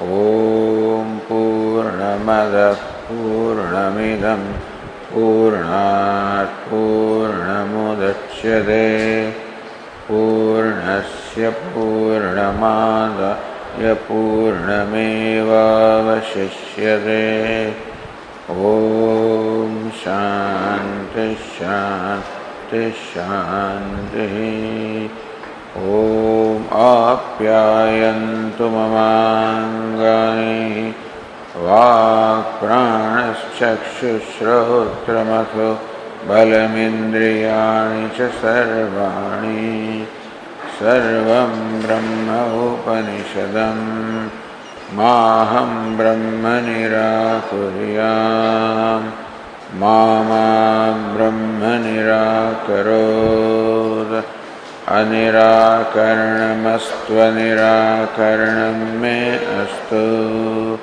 ॐ पूर्णमदः पूर्णमिदं पूर्णात् पूर्णमुदच्यते। पूर्णस्य पूर्णमादाय पूर्णमेवावशिष्यते। ॐ शान्तिः शान्तिः शान्तिः ॐ आप्यायन्तु ममाङ्गानि। वाक्प्राणश्चक्षुश्रोत्रमथो बलमिन्द्रियाणि च सर्वाणि। सर्वं ब्रह्म उपनिषदं। माहं ब्रह्म निराकुर्याम्। मा मा ब्रह्म निराकरोत् अनिराकरणमस्त्वनिराकरणं मे अस्तु।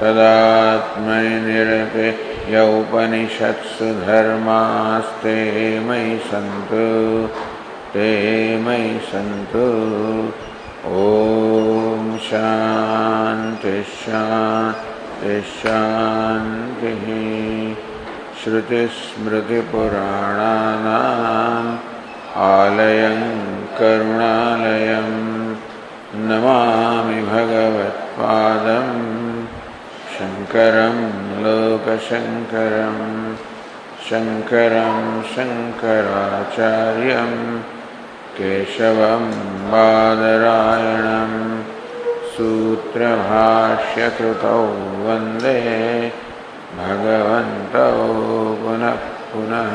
तदात्मनि निरते यौपनिषत्सु धर्मास्ते मयि सन्तु। ते मयि सन्तु। ॐ शान्तिः। श्रुतिस्मृतिपुराणानाम् आलयं करुणालयं नमामि भगवत्पादं शङ्करं लोकशङ्करं शङ्करं शङ्कराचार्यं केशवं बादरायणं सूत्रभाष्यकृतौ वन्दे भगवन्तौ पुनः पुनः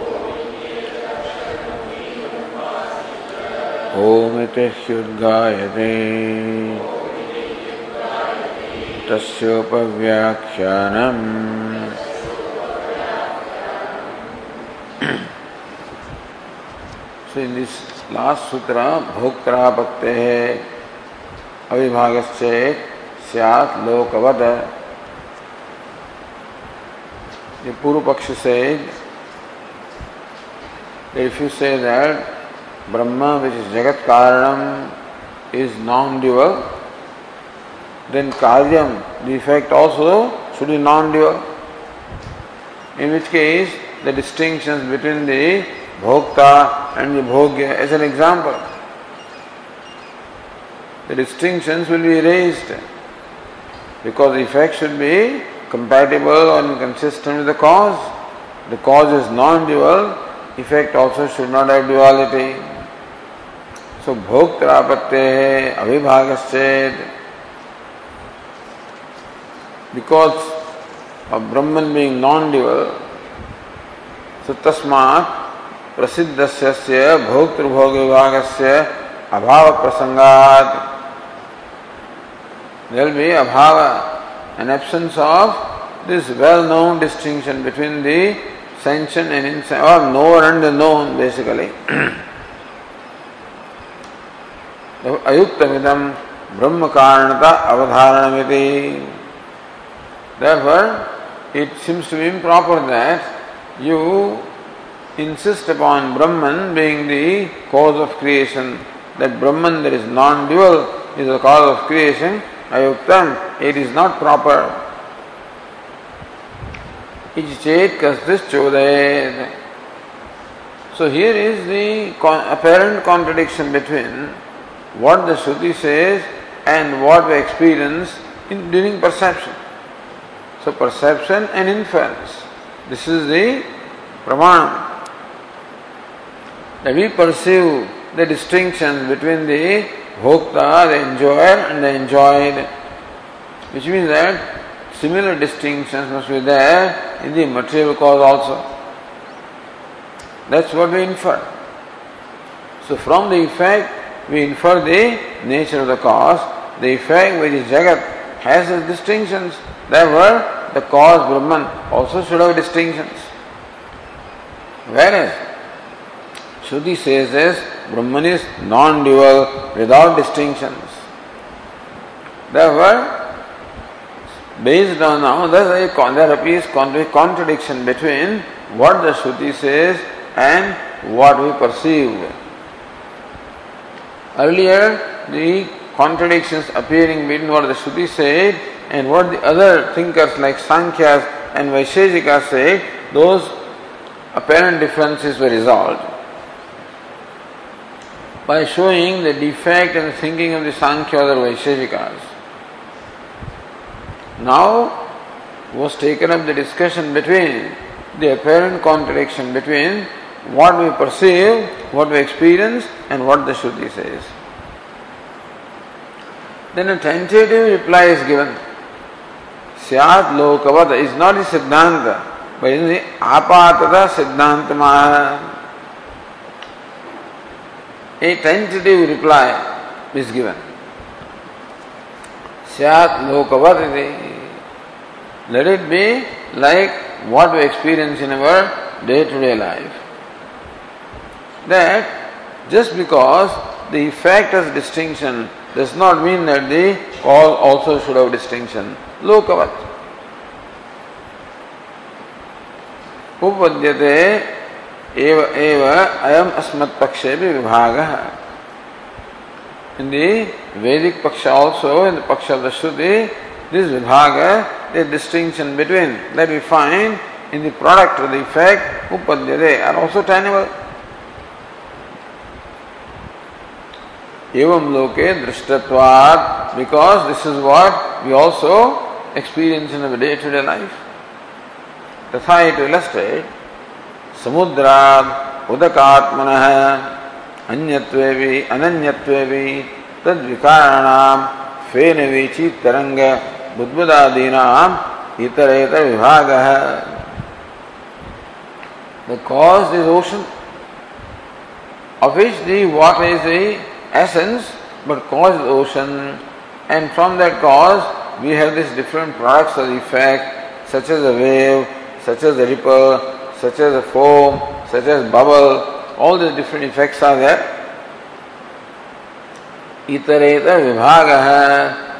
ॐ इत्युद्गायते तस्योपव्याख्यानम् लास्ट सूत्र भोक्ता भक्ते अविभाग से सियात लोकवद पूर्व पक्ष से if you say that Brahma, which is Jagat Karanam, is non-dual, then Karyam, the effect also should be non-dual. In which case, the distinctions between the Bhokta and the Bhogya, as an example, the distinctions will be erased because the effect should be compatible and consistent with the cause. The cause is non-dual, effect also should not have duality. So भोक्तरापत्ते अभिभाग से because of Brahman being non dual so तस्मात प्रसिद्ध से भोक्तृभोग विभाग से अभाव प्रसंगात देर बी अभाव an absence of this well known distinction between the session and in और knower and known basically ayuktamitam brahma karanata avadharanamiti. Therefore, it seems to be improper that you insist upon Brahman being the cause of creation, that Brahman that is non-dual is the cause of creation, ayuktam, it is not proper. Kastis So here is the apparent contradiction between what the Shruti says and what we experience in, during perception. So perception and inference. This is the Pramanam. That we perceive the distinction between the bhokta, the enjoyer, and the enjoyed, which means that similar distinctions must be there in the material cause also. That's what we infer. So from the effect, we infer the nature of the cause. The effect which is Jagat has its distinctions. Therefore, the cause Brahman also should have distinctions. Whereas Shruti says this Brahman is non dual without distinctions. Therefore, based on now, there appears contradiction between what the Shruti says and what we perceive. Earlier, the contradictions appearing between what the Shruti said and what the other thinkers like Sankhyas and Vaisheshika said, those apparent differences were resolved by showing the defect the thinking of the Sankhyas or Vaisheshikas. Now was taken up the discussion between the apparent contradiction between what we perceive, what we experience, and what the Shruti says. Then a tentative reply is given. Syat Lokavad is not the Siddhanta, but is the Apatada Siddhantama. A tentative reply is given. Syat Lokavad let it be like what we experience in our day to day life that just because the effect has distinction does not mean that the cause also should have distinction. Lokavat. उपपद्यते एव एव अयम अस्मत् पक्षे भी विभाग In the Vedic Paksha also, in the Paksha of the Shruti, this Vibhaga, the distinction between that we find in the product or the effect, Upadyate, are also tenable. एवं लोके दृष्टत्वाद because this is what we also experience in day to day life तथा it illustrate समुद्राद उदकात्मन अन्यत्वे भी अनन्यत्वे भी तद विकाराणाम फेन वीची तरंग बुद्बुदादीनाम इतरेतर विभाग है cause is ocean, of which the water is the essence but cause the ocean and from that cause we have these different products or effect such as a wave, such as a ripple, such as a foam, such as bubble, all these different effects are there. Itareta vibhaga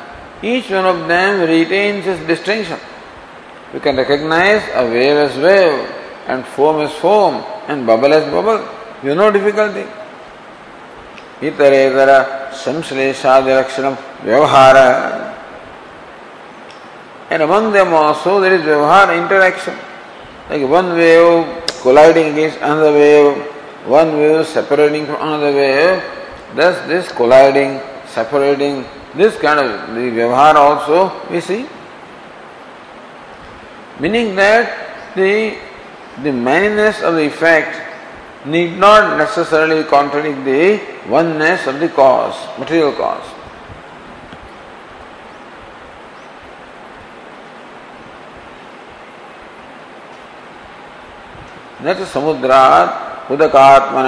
each one of them retains its distinction. We can recognize a wave as wave and foam as foam and bubble as bubble. You know difficulty. ಇತರೇತರ ಸಂಶ್ಲೇಷಾದಿಲಕ್ಷಣಂ ವ್ಯವಹಾರ And among them also there is Vyavahara interaction. Like one wave colliding against another wave, one wave separating from another wave. Thus this colliding, separating, this kind of the also we see. Meaning that the the manyness of the effect need not necessarily contradict the oneness of the cause, material cause. न तो समुद्रात उदकात्मन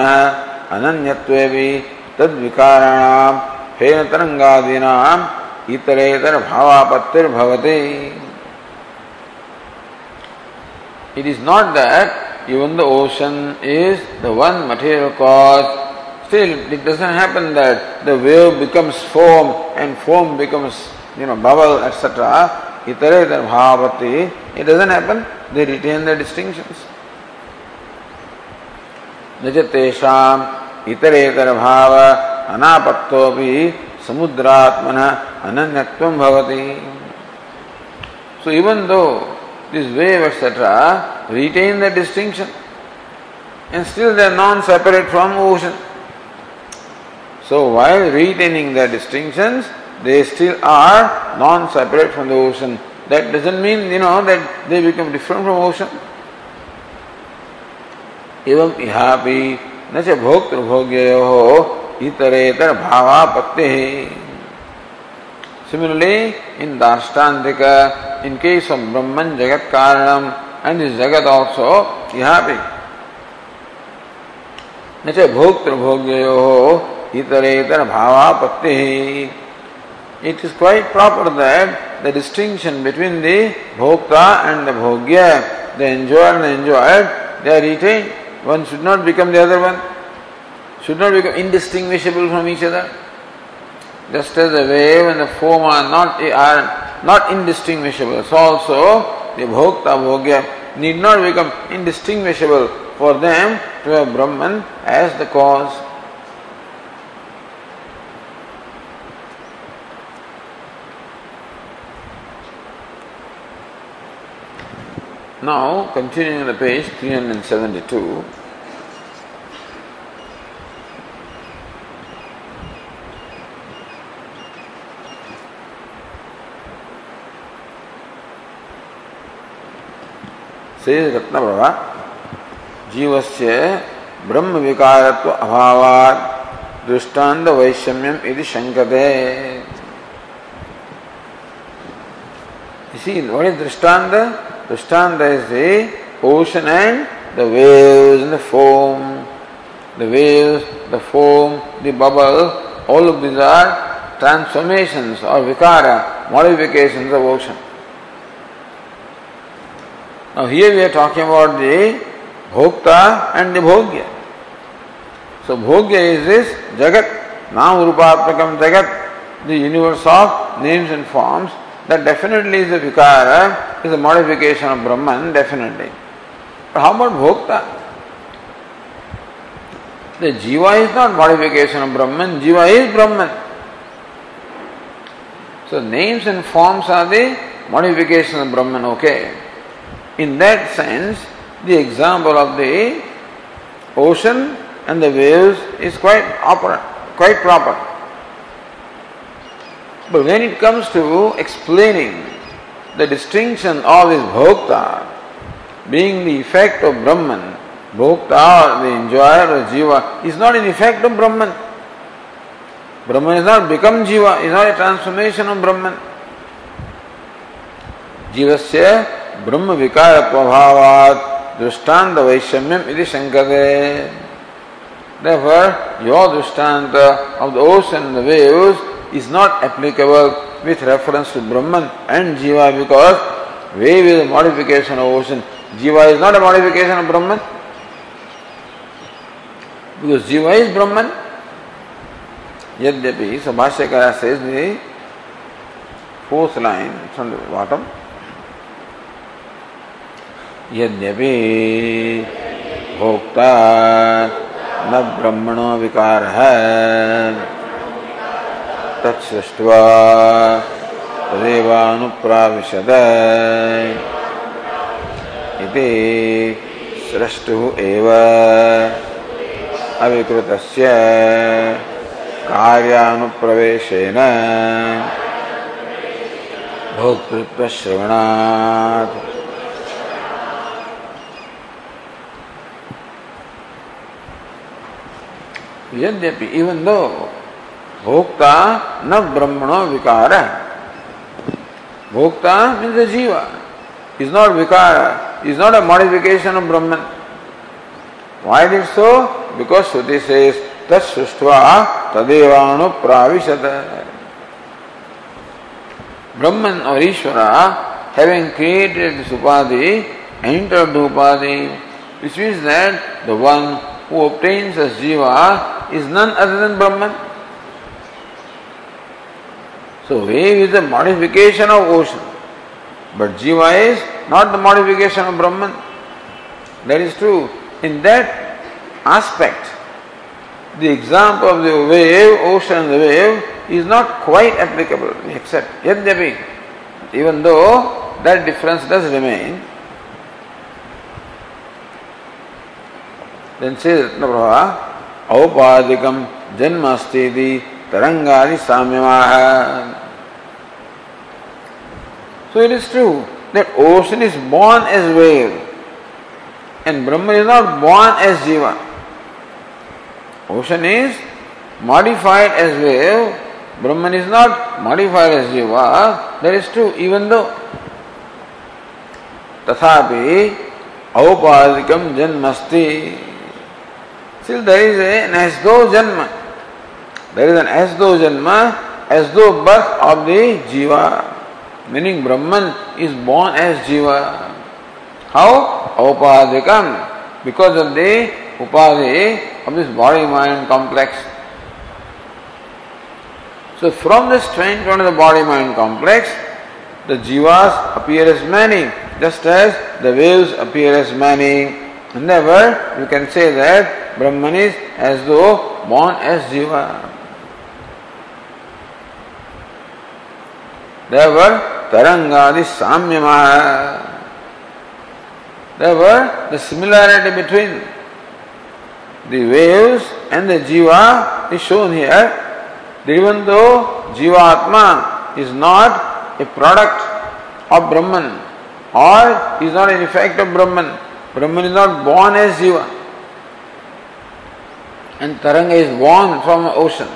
अनन्यत्वे भी तद विकाराणाम फेन तरंगादीनाम इतरेतर भावापत्तिर्भवते It is not that even the ocean is the one material cause, still it doesn't happen that the wave becomes foam and foam becomes, you know, bubble, etc. Itaretar bhavati, it doesn't happen, they retain their distinctions. नच इतरेतर भाव अनापत्तो भी समुद्रात्मन अनन्यत्वम भवति So even though This wave, etc., retain the distinction and still they are non separate from ocean. So while retaining their distinctions, they still are non separate from the ocean. That doesn't mean, you know, that they become different from ocean. एवं इहापि न च भोक्तृभोग्यो इतरेतर भावापत्ति Similarly, in Darshtantrika, in case of Brahman, Jagat Karanam, and this Jagat also, Ihapi. न च भोक्तृभोग्यो इतरेतर भावापत्ति is quite proper that the distinction between the bhokta and the bhogya, the enjoyer and the enjoyed, they are retained. One should not become the other one, should not become indistinguishable from each other. Just as the wave and the foam are not, are not indistinguishable, so also the bhokta, bhogya need not become indistinguishable for them to have Brahman as the cause. Now, continuing the page 372. Says Ratnaprabha, जीवस्य ब्रह्म विकारत्व अभावात दृष्टांत वैषम्यम यदि शंकते is drishtanta drishtanta is the ocean and the waves and the foam the waves the foam the bubble all of these are transformations or vikara modifications of ocean now here we are talking about the Bhokta and the Bhogya. So Bhogya is this Jagat, Nam Rupatmakam Jagat, the universe of names and forms. That definitely is a Vikara, is a modification of Brahman, definitely. But how about Bhokta? The Jiva is not modification of Brahman, Jiva is Brahman. So names and forms are the modification of Brahman, okay. In that sense, the example of the ocean and the waves is quite operant, quite proper. But when it comes to explaining the distinction of this bhokta being the effect of Brahman, bhokta the enjoyer or jiva is not an effect of Brahman. Brahman is not become jiva, is not a transformation of Brahman. Jivasya Brahma vikara prabhavat दृष्टांत वैषम्यम इति शंकते Therefore, your drishtanta of the ocean and the waves is not applicable with reference to Brahman and Jiva because wave is a modification of ocean. Jiva is not a modification of Brahman. Because Jiva is Brahman. Yadyapi, so Bhashyakara says the fourth line from the bottom. यद्यपि भोक्ता न ब्रह्मणो विकार है तत्सृष्टवा तदेवानुप्राविशद इति सृष्टुः एव अविकृतस्य कार्यानुप्रवेशेन भोक्तृत्वश्रवणात्। यद्यपि even though भोग न ब्रह्मणो विकार है। भोक्ता means a jiva. Is not विकार is not a modification of Brahman why did so because श्रुति से तत्सृष्ट तदेवाणु प्राविशत ब्रह्मन और ईश्वर हैविंग क्रिएटेड उपाधि एंटर्ड उपाधि which means that the one who obtains as jiva is none other than Brahman. So wave is a modification of ocean, but jiva is not the modification of Brahman. That is true. In that aspect, the example of the wave, ocean and the wave is not quite applicable, except yadyapi, even though that difference does remain, then says Ratnaprabha, जन्म अस्ति तरंगादि साम्यमाह So it is true that ocean is born as wave. And Brahman is not born as Jiva. Ocean is modified as wave. Brahman is not modified as Jiva. That is true, even though. तथापि औपाधिकम जन्मस्ति Still there is an as though janma. There is an as though janma, as though birth of the jiva. Meaning Brahman is born as jiva. How? Upadikam. Because of the upadhi of this body mind complex. So from the strength of the body mind complex, the jivas appear as many, just as the waves appear as many. Never you can say that Brahman is as though born as jiva. Therefore, tarangadi samyama. Therefore, the similarity between the waves and the jiva is shown here. Even though jiva is not a product of Brahman or is not an effect of Brahman, Brahman is not born as jiva. And Taranga is born from ocean.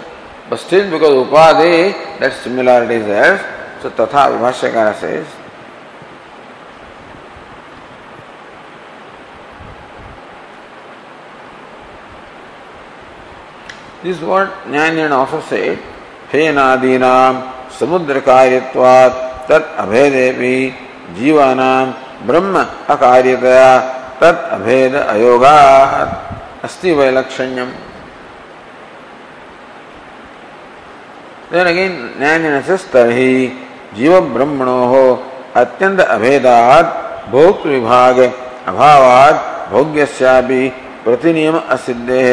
But still because Upadhi, that similarity is there. So Tatha Vibhashyakara says, This is what Nyanyan also said. फेनादीनाम समुद्र कार्यत्वात् तत् अभेदेपि जीवानाम ब्रह्म अकार्यतया तत् अभेद अयोगात् अस्ति वैलक्षण्यम। Then again, Nyanyan says, जीव ब्रह्मणो हो अत्यंत अभेदात् भोक्तृ विभाग अभावात् भोग्यस्यापि प्रतिनियम असिद्धे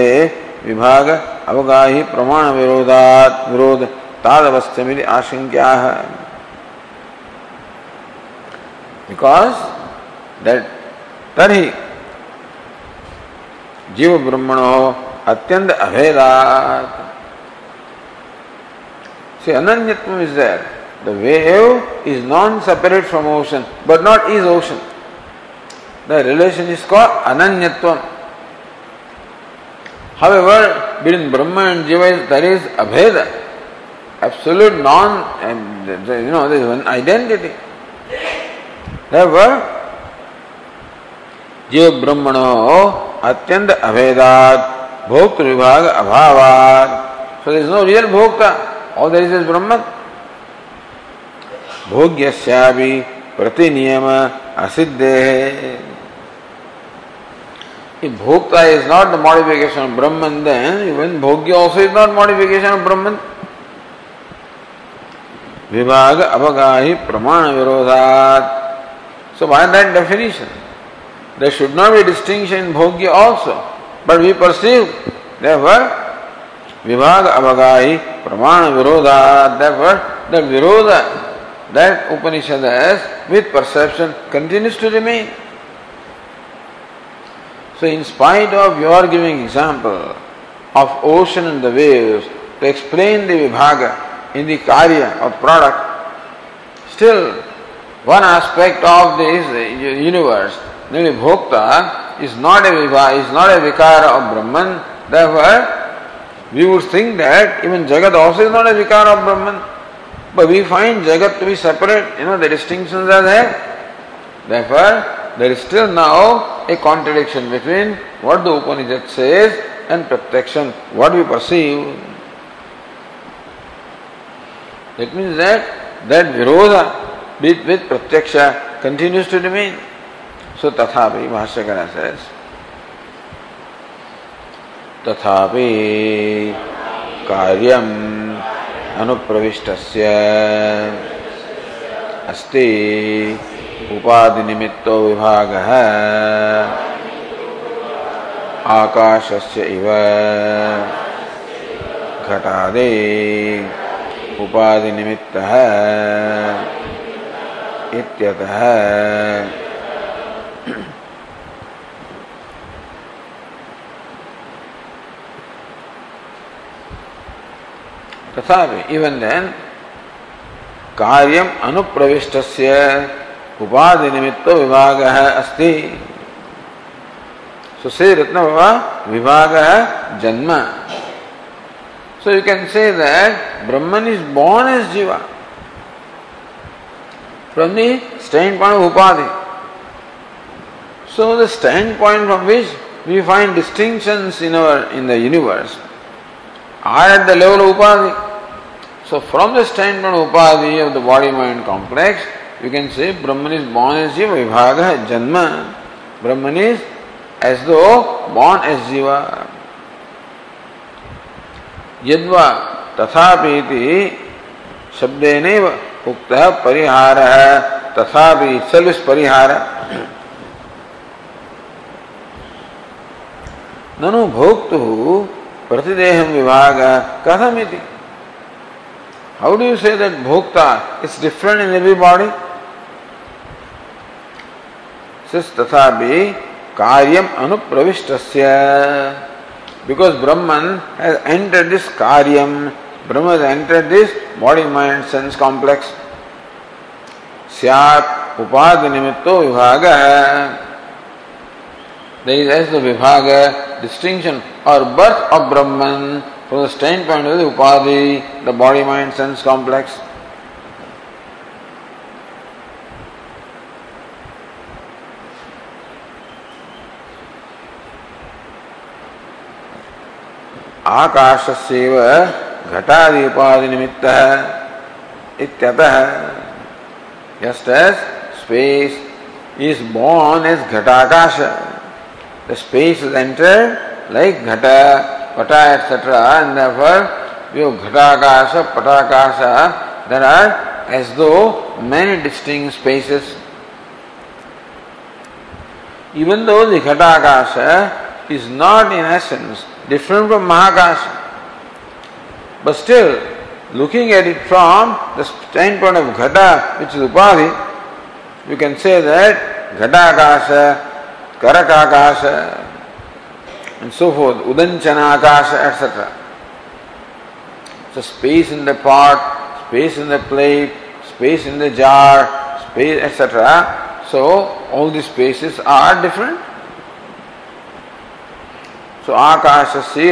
विभाग अवगाही प्रमाण विरोधात विरोध तादवस्थ मेरी आशंका है बिकॉज़ दैट तरी जीव ब्रह्मण अत्यंत अभेदात। सी अनन्यत्व the wave is non separate from ocean but not is ocean the relation is co अनन्यत्व however between Brahman and jiva is there is अभेद absolute non you know this identity जो ब्रह्मण अत्यंत अभेदात, भोक्त विभाग अभावात। सो दिस नो रियल भोक्ता। और there is is Brahman. भोग्यश्यापि प्रतिनियम असिद्धे। भोक्ता is not the modification of Brahman then even भोग्य also is not modification of Brahman. विभाग अवगाही प्रमाण विरोधात। So by that definition there should not be distinction in Bhogya also, but we perceive, therefore, Vibhaga Abhagahi Pramana Virodhat, therefore, that Virodha, that Upanishad has, with perception, continues to remain. So, in spite of your giving example of ocean and the waves to explain the vibhaga in the karya or product, still one aspect of this universe, namely bhokta, is not a vibhaga, is not a vikara of Brahman. Therefore, we would think that even Jagat also is not a vikara of Brahman. But we find Jagat to be separate, you know, the distinctions are there. Therefore, there is still now a contradiction between what the Upanishad says and Pratyakshan, what we perceive. That means that that Virodha with, with Pratyaksha continues to remain. So Tathapi, Bhashyakara says, तथापि कार्यम् अनुप्रविष्टस्य। अस्ति उपाधि निमित्तो विभाग। आकाशस्य इव घटादे उपाधि निमित्त इत्यतः तथा इवन देन कार्य अनुप्रविष्ट उपाधि निमित्त विभाग अस्ति। सो से रत्न विभाग है जन्म। So you can say that Brahman is born as जीवा from the standpoint of उपाधि so the standpoint from which we find distinction in our in the universe are at the level of Upadhi. So from the standpoint of Upadhi of the body-mind complex, you can say Brahman is born as Jiva, Vibhaga, Janma. Brahman is as though born as Jiva. यद्वा तथापि शब्देन उक्त परिहार तथापि service परिहार ननु भोक्तु प्रतिदेह विभाग कथम how do you say that Bhokta it's different in every body तथा भी कार्यम अनुप्रविष्ट because Brahman has enter this कार्यम Brahma has enter this body mind sense complex सियात उपाधि निमित्तो विभाग There is the vibhaga, distinction or birth of Brahman from the standpoint of the upadhi, the body mind sense complex. आकाशस्यैव घटादि उपाधि निमित्त इत्यतः just as space is born as ghatakash the space is entered like ghata pata etc and therefore you ghatakasha patakasha there are as though many distinct spaces even though the ghatakasha is not in essence different from Mahakasha. But still, looking at it from the standpoint of Ghata, which is Upadhi, you can say that करक आकाश सुफ उदंचन आकाश etcetera so space in the pot space in the plate space in the jar space etcetera so all the spaces are different so आकाश से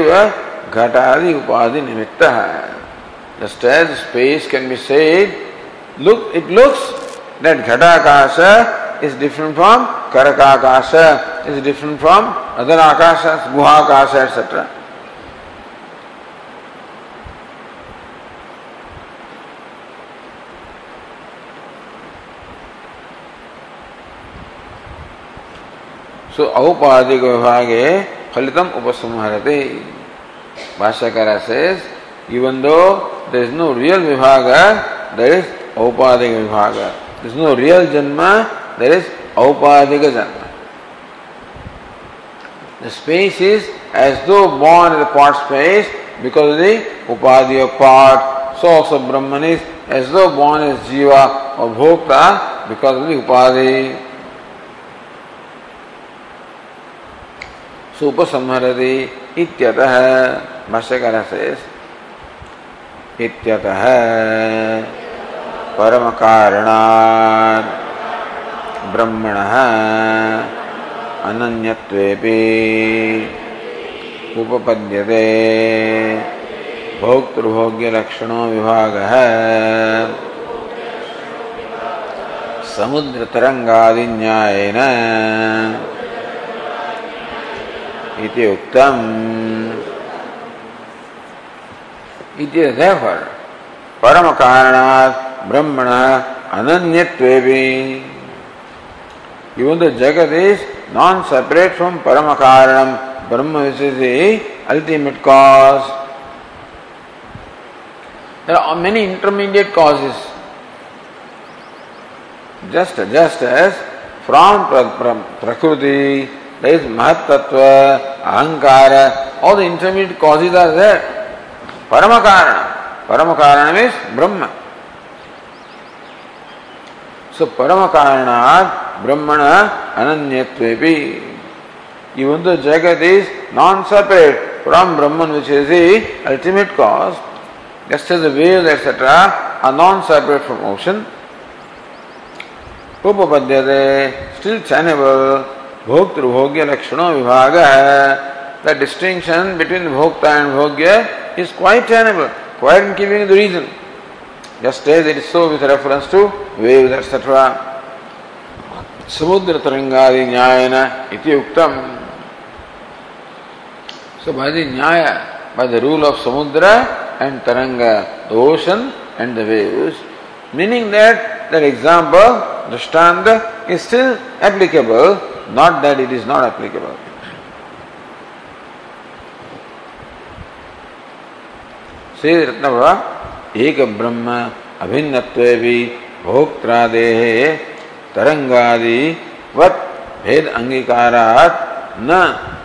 घटादि उपाधि निमित्त है just as space can be said look it looks that घटाकाश is different from karakakasha, is different from other akashas, guhakasha, etc. So, औपाधिक विभागे फलितम उपसंहरते भाष्यकार says even though there is no real vibhaga there is aupadika vibhaga there is no real janma there is aupadika janma the space is as though born in the part space because of the upadhi of part so also brahman is as though born as jiva or bhokta because of the upadhi सुपसंहरति इत्यतः भाष्यकार शेष इत्यतः परम कारणात् ब्रह्मणः अनन्यत्वेपि उपपद्यते। भोक्तृभोग्यलक्षणो विभागः। समुद्रतरङ्गादिन्यायेन इति उक्तम। इति therefore परम कारणात् ब्रह्मण अनन्यत्वेपि even the jagat is non separate from parama karanam brahma which is the ultimate cause there are many intermediate causes just just as from prakriti There is Mahatattva, Ahankara, all the intermediate causes are there. Paramakarana. Paramakarana means Brahma. So Paramakarana, Brahmana, Ananyatvepi. Even though Jagat is non-separate from Brahman which is the ultimate cause, just as the waves etc. are non-separate from ocean, Upapadyate, still channable, भोक्तृभोग्य लक्षणों विभाग है the distinction between bhokta and bhogya is quite tenable, quite in keeping the reason. Just as it is so with reference to waves, etc. समुद्र तरंगादि न्यायन इति उक्तम so by the nyaya by the rule of samudra and taranga the ocean and the waves meaning that that example drishtanta is still applicable not that it is not applicable Shri रत्न एक ब्रह्म अभिन्न भोक्त्रादेह, तरंगादि, वत भेद अंगीकारात न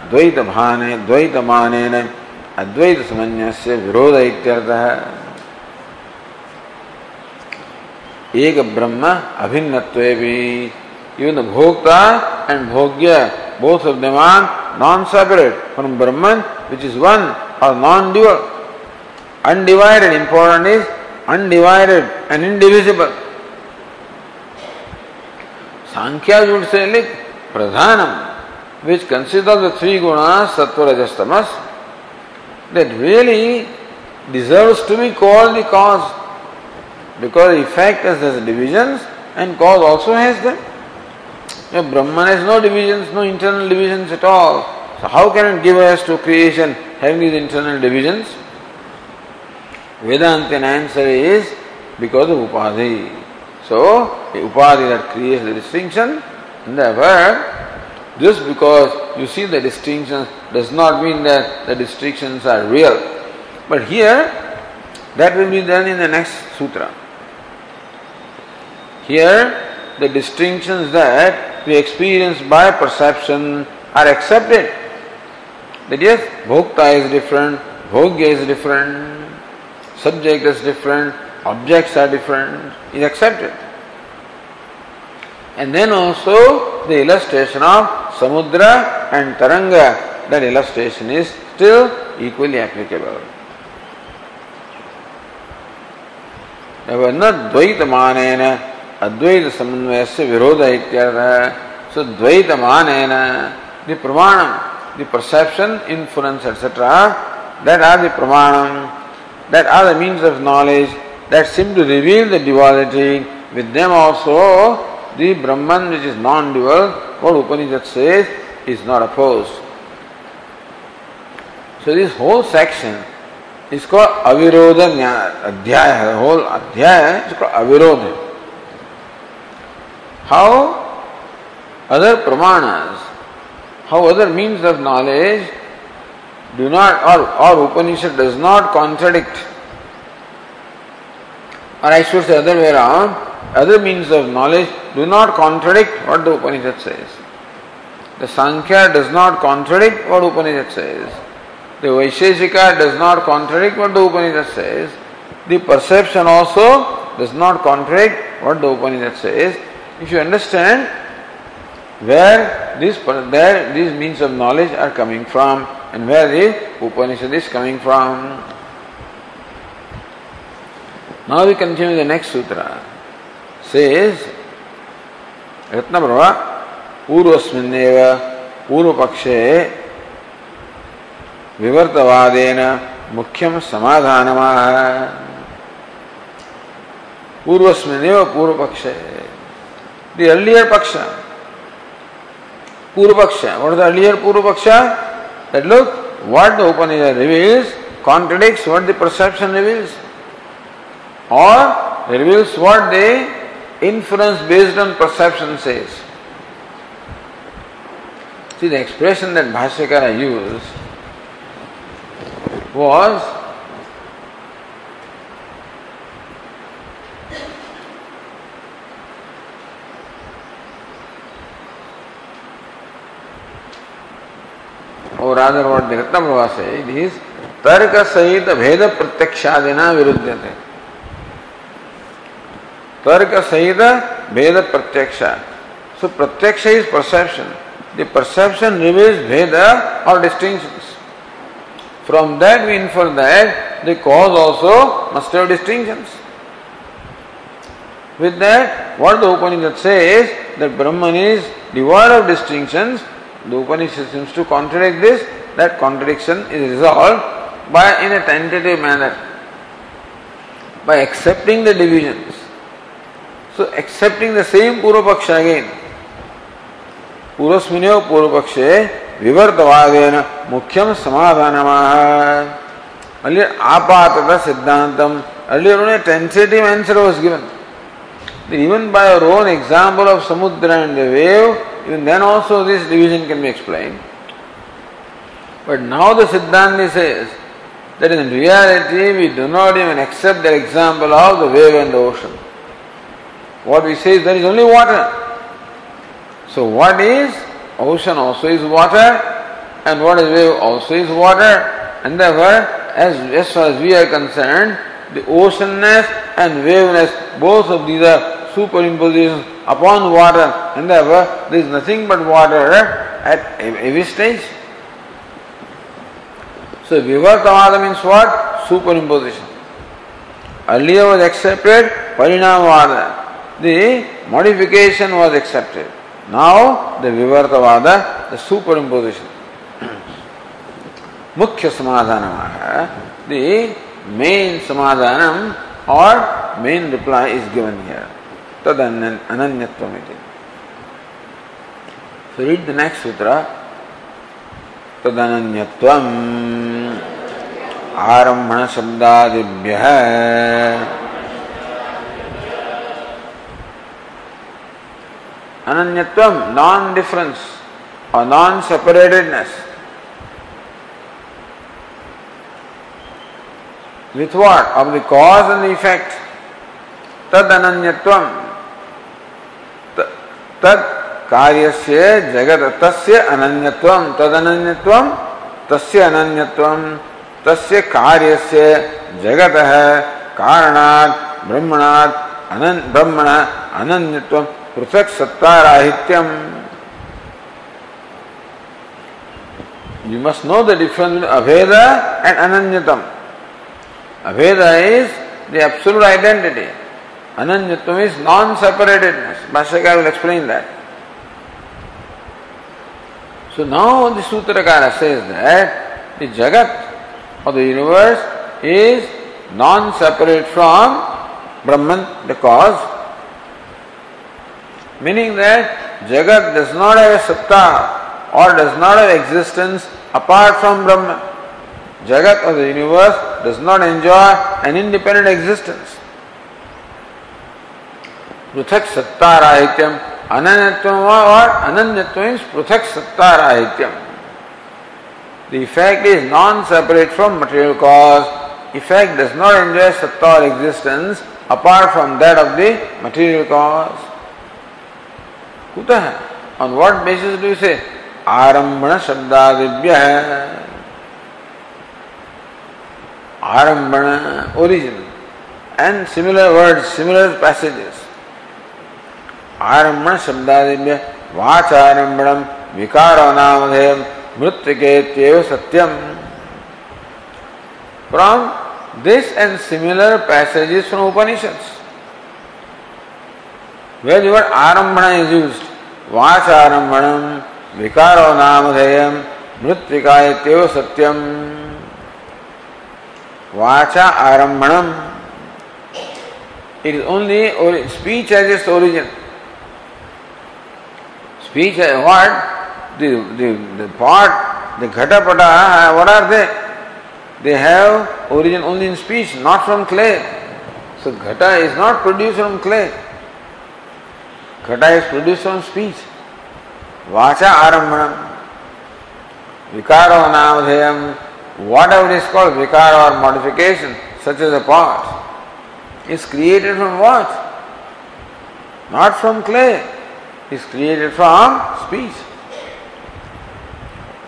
द्वैत भाने द्वैत माने अद्वैत समन्वय विरोध इत्यर्थ। एक ब्रह्म अभिन्न इवन भोक्ता एंड भोग्य both non separate from Brahman which is one और non dual Undivided, important is undivided and indivisible. Sankhya would say like pradhanam, which considers the three gunas, sattva, rajas, tamas, that really deserves to be called the cause. Because effect has divisions and cause also has them. If Brahman has no divisions, no internal divisions at all. So how can it give us to creation having these internal divisions? Vedantin answer is because of upadhi. So, upadhi that creates the distinction, and just because you see the distinctions does not mean that the distinctions are real. But here, that will be done in the next sutra. Here, the distinctions that we experience by perception are accepted. That yes, bhokta is different, bhogya is different, subject is different, objects are different, is accepted. And then also the illustration of Samudra and Taranga, that illustration is still equally applicable. न द्वैत मानेन अद्वैत समन्वय से विरोध इत्यर्थ सो द्वैत मानेन the प्रमाणम the perception influence etcetera that are the प्रमाणम that are the means of knowledge that seem to reveal the duality. With them also, the Brahman, which is non dual, what Upanishad says, is not opposed. So, this whole section is called Avirodha Adhyaya. The whole Adhyaya is called Avirodha. How other pramanas, how other means of knowledge do not, or, or Upanishad does not contradict, or I should say other way around, other means of knowledge do not contradict what the Upanishad says. The Sankhya does not contradict what Upanishad says. The Vaisheshika does not contradict what the Upanishad says. The perception also does not contradict what the Upanishad says. If you understand where these, there, these means of knowledge are coming from, and where the Upanishad is coming from. Now we continue the next sutra. Says Brahma पूर्वस्मिन्नेव पूर्व पक्षे विवर्तवादेन मुख्यम समाधानमाह पूर्वस्मिन्नेव पूर्व पक्षे the earlier paksha purva paksha what is the earlier purva paksha that look, what the Upanishad reveals contradicts what the perception reveals, or reveals what the inference based on perception says. See, the expression that Bhashyakara used was or rather what the Ratnabhava says is tarka sahita bheda pratyakshadina viruddhyate. Tarka sahita bheda pratyaksha. So pratyaksha is perception. The perception reveals bheda or distinctions. From that we infer that the cause also must have distinctions. With that, what the Upanishad says, that Brahman is devoid of distinctions, the Upanishad seems to contradict this, that contradiction is resolved by in a tentative manner, by accepting the divisions. So accepting the same Purvapaksha again. पूर्वस्मिन्यो पूर्वपक्षे विवर्तवादेन मुख्यम apatata siddhantam earlier only a tentative answer was given even by our own example of samudra and the wave even then also this division can be explained. But now the siddhanti says that in reality we do not even accept the example of the wave and the ocean. What we say is there is only water. So what is? Ocean also is water. And what is wave also is water. And therefore as, as far as we are concerned the oceanness and waveness both of these are superimpositions upon water and therefore there is nothing but water at every stage. So Vivartamada means what? Superimposition. Earlier was accepted Parinamavada. The modification was accepted. Now the Vivartavada, the superimposition. Mukhya Samadhanam. The main Samadhanam or main reply is given here. तद अनन्यत्व में read the next सूत्र तद आरंभण शब्दादिभ्य। अनन्यत्व non difference और non separatedness with what of the cause and effect तद अनन्यत्व तद कार्य से जगत, तस्य अनन्यत्व तद अनन्यत्व तस्य अनन्यत्व, तस्य कार्य से जगत है कारणात्, ब्रह्मणात् अनन, ब्रह्मण अनन्यत्व, पृथक सत्ता राहित्यम you must know the difference अभेद एंड अनन्यतम अभेद is the absolute identity Ananyatam is non-separatedness. Bhashyakara will explain that. So now the Sutrakara says that the Jagat or the universe is non-separate from Brahman, the cause, meaning that Jagat does not have a satta or does not have existence apart from Brahman. Jagat or the universe does not enjoy an independent existence. पृथक सत्ता राहित्यम अनन्यत्व और अनन्यत्व is पृथक सत्ता राहित्यम effect is non separate from material cause effect does not enjoy सत्ता और existence apart from that of the material cause कुत? है on what basis do से आरंभ शब्दादिव्य है आरंभ origin and similar word similar passages आरंभ शब्दादिभ्य वाच आरंभम विकारो नाम मृत्यु के सत्यम। From this and similar passages from Upanishad Veda word आरंभ इज़ यूज़ वाच आरंभम विकारो नाम मृत्यु का सत्यम वाचा आरंभम it is only speech as its origin Speech what? The, the, the part, the ghatapata, uh, what are they? They have origin only in speech, not from clay. So ghata is not produced from clay. Ghata is produced from speech. Vacha arambhanam. Vikaro namadhayam. Whatever is called vikara or modification, such as a pot, is created from what? Not from clay. Is created from speech.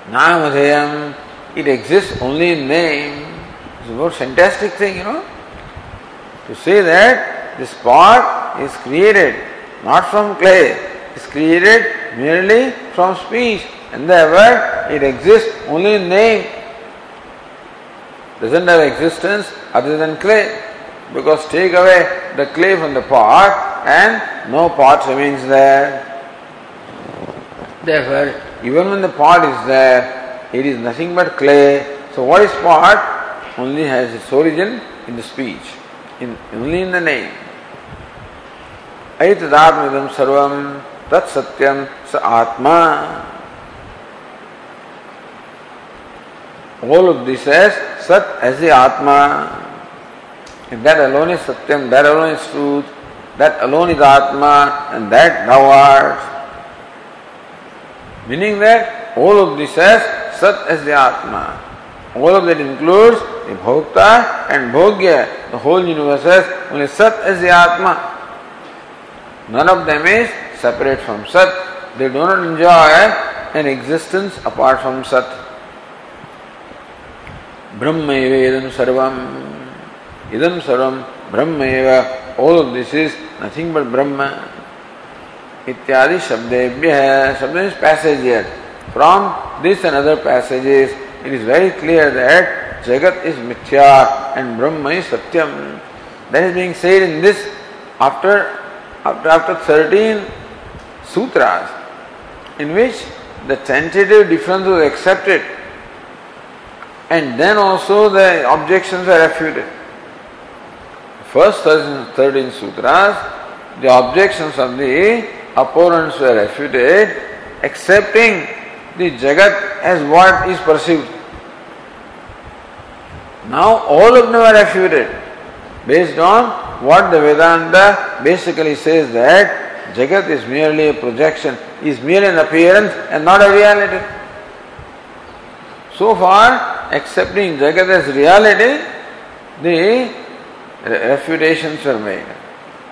Namadhayam, it exists only in name. It's a very fantastic thing, you know. To say that this pot is created not from clay, is created merely from speech, and therefore it exists only in name. Doesn't have existence other than clay. Because take away the clay from the pot, and no pot remains there. Therefore, even when the pot is there, it is nothing but clay. So, what is pot? Only has its origin in the speech, in, only in the name. ऐतदात्मदम सर्वम तत्सत्यम स आत्मा all of this as Sat as the Atma. If that alone is Satyam, that alone is truth, that alone is Atma, and that thou art. Meaning that all of this as Sat as the Atma. All of that includes the Bhokta and Bhogya, the whole universe as only Sat as the Atma. None of them is separate from Sat. They do not enjoy an existence apart from Sat. ब्रह्म इदम सर्वम इदम सर्वम ब्रह्म all of this is nothing but Brahman इत्यादि शब्देभ्य शब्द is passage here from this and other passages it is very clear that जगत is मिथ्या and Brahma is Satyam that is being said in this after after after 13 sutras in which the tentative difference was accepted and then also the objections are refuted. First 13 sutras, the objections of the opponents were refuted, accepting the Jagat as what is perceived. Now all of them are refuted based on what the Vedanta basically says that Jagat is merely a projection, is merely an appearance and not a reality. So far, accepting Jagat as reality, the refutations were made.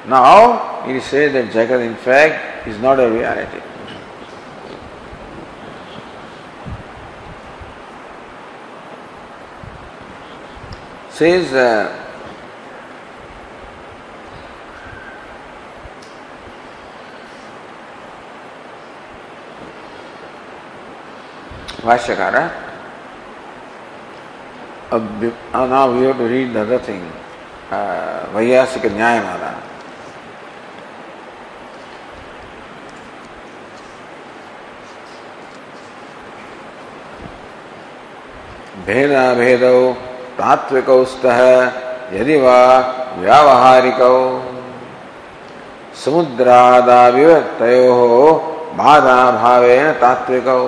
Now is says that Jagat in fact is not a reality. Says uh, Vashyakara uh, now we have to read the other thing, uh, Vaiyasika Nyayamala. भेदाभेदौ तात्विकौ स्तः यदि वा व्यावहारिकौ समुद्रादाविव बाधाभावेन तात्विकौ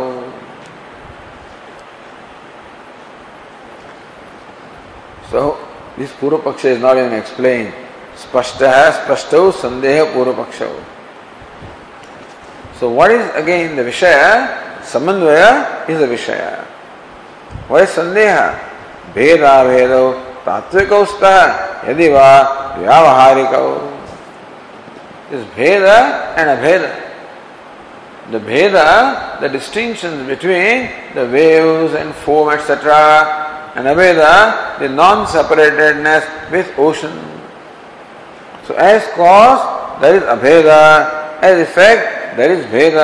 So this Purva Paksha is not even explained. Spashta Spashto Sandeha Purva Paksha. So what is again the Vishaya? Samandvaya is the Vishaya. वह संदेह भेद भेद, तात्विक यदि वह व्यावहारिक। इस भेद एंड अभेद द भेद the distinction between the waves and foam etcetera and अभेद the non separatedness with ocean so as cause there is अभेद एज इफ़ेक्ट दर इज़ भेद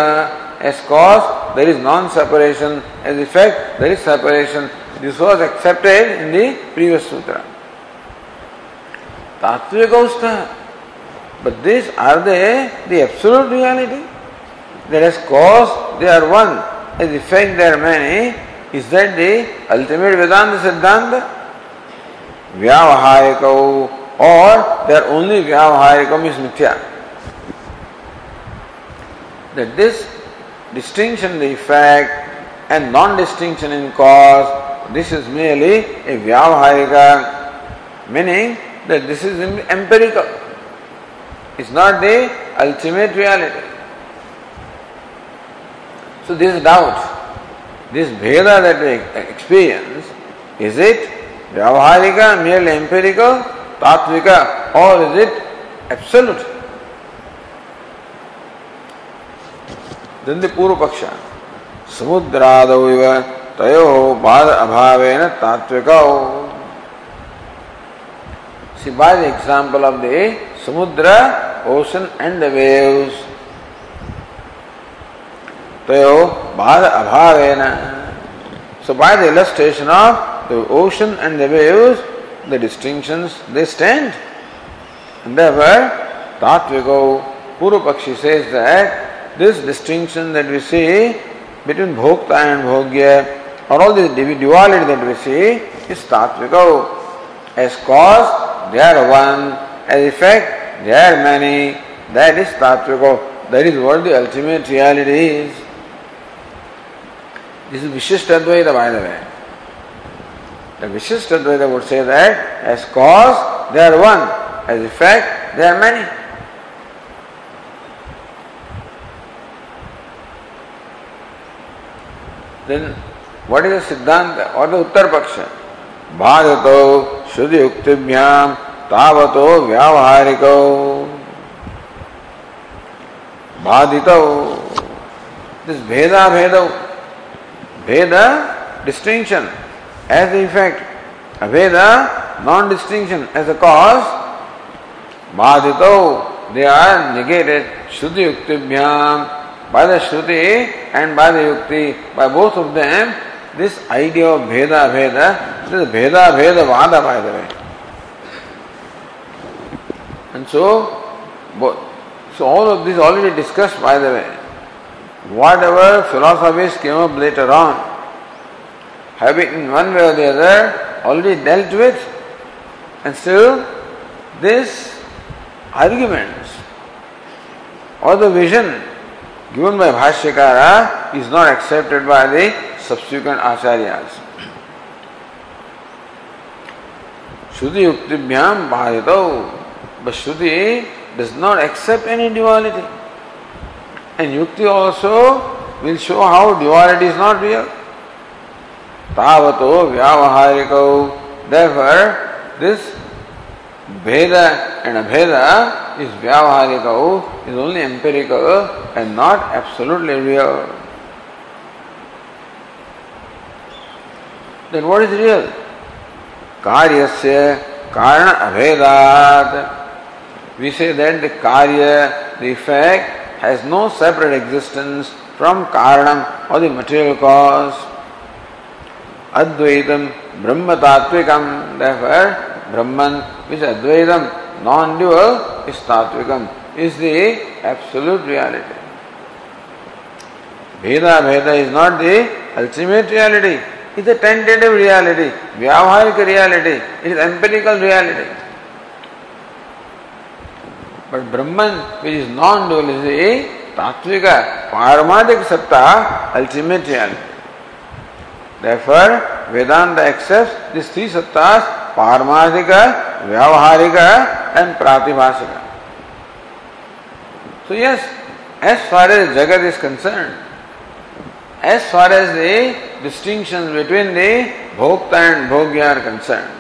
as cause, there is non-separation, as effect, there is separation. This was accepted in the previous sutra. Tattvika But these are they the absolute reality? That as cause they are one, as effect they are many, is that the ultimate Vedanta Siddhanta? Vyavaharikau or their only Vyavaharikam is Mithya. That this distinction in the effect and non-distinction in cause, this is merely a Vyavaharika, meaning that this is empirical. It's not the ultimate reality. So this doubt this Veda that we experience, is it Vyavaharika, merely empirical, Tatvika, or is it absolute? दंदे पूर्व पक्ष समुद्राद तयो बाध अभाव तात्विक। Example of they samudra ocean and the waves तयो बाद अभाव so by the illustration of the ocean and the waves the distinction they stand and पूर्व पक्षी से this distinction that we see between Bhokta and Bhogya, or all this duality that we see, is Tatviko. As cause, they are one. As effect, they are many. That is Tatviko. That is what the ultimate reality is. This is Vishishtadvaita, by the way. The Vishishtadvaita would say that as cause, they are one. As effect, they are many. Then, what is the Siddhanta or the Uttar Paksha? Bhagato Shuddhi Uktibhyam Tavato Vyavahariko Bhadito This Veda Veda Veda distinction as the effect, Aveda non distinction as a cause, Bhadito they are negated Shuddhi Yuktibhyam by the Shruti and by the Yukti, by both of them, this idea of Veda Veda, this is Veda Veda Vada by the way. And so, both. so all of this already discussed by the way. Whatever philosophies came up later on, have in one way or the other already dealt with, and still this arguments or the vision given by Bhashyakara is not accepted by the subsequent acharyas. Shruti yuktibhyam bhayatau. But Shruti does not accept any duality. And Yukti also will show how duality is not real. Tavato vyavahariko. Therefore, this Veda and Abheda is vyavahariko, is only empirical and not absolutely real. Then what is real? Karyasya karana abhedat. We say that the karya, the effect, has no separate existence from Karanam or the material cause. Advaitam Brahma Tatvikam. Therefore, Brahman, which Advaitam, non dual, is Tatvikam, is the absolute reality. Veda Veda is not the ultimate reality. It is a tentative reality, Vyavaharika reality, it is empirical reality. But Brahman, which is non-dual, is a Tattvika, Paramadik Satta, ultimate reality. Therefore, Vedanta accepts these three sattas, Paramadika, Vyavaharika and Pratibhasika. So yes, as far as Jagat is concerned, as far as the distinctions between the Bhokta and Bhogya are concerned,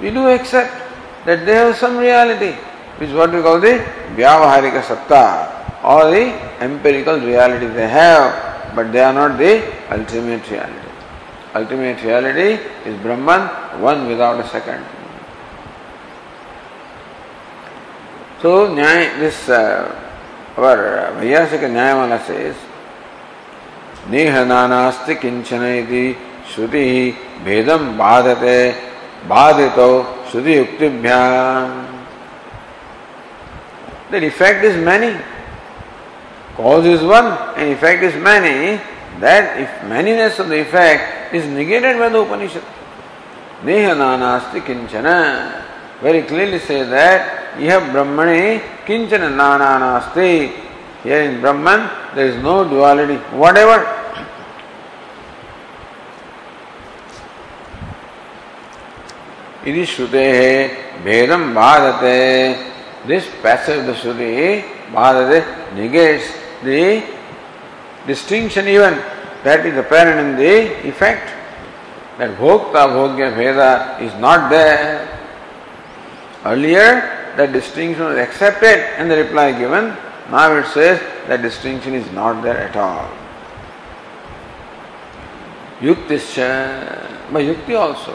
we do accept that they have some reality which is what we call the Vyavaharika Satta or the empirical reality they have, but they are not the ultimate reality. Ultimate reality is Brahman, one without a second. So, Nyay, this uh, our Vyasika Nyayamala says, नेह नानास्ति किंचन यदि श्रुति भेदम बाधते बाधितो श्रुति that effect is many. Cause is one and effect is many. That if manyness of the effect is negated by the Upanishad. Neha nanasti kinchana. Very clearly say that you have Brahmani kinchana nana nasti. Here in Brahman there is no duality, whatever. यदि श्रुते भेदम बाधते passage of the Shruti, Bhadade, negates the distinction even that is apparent in the effect. That Bhokta Bhogya Veda is not there. Earlier, that distinction was accepted and the reply given. Now it says that distinction is not there at all. Yuktischa, by Yukti also.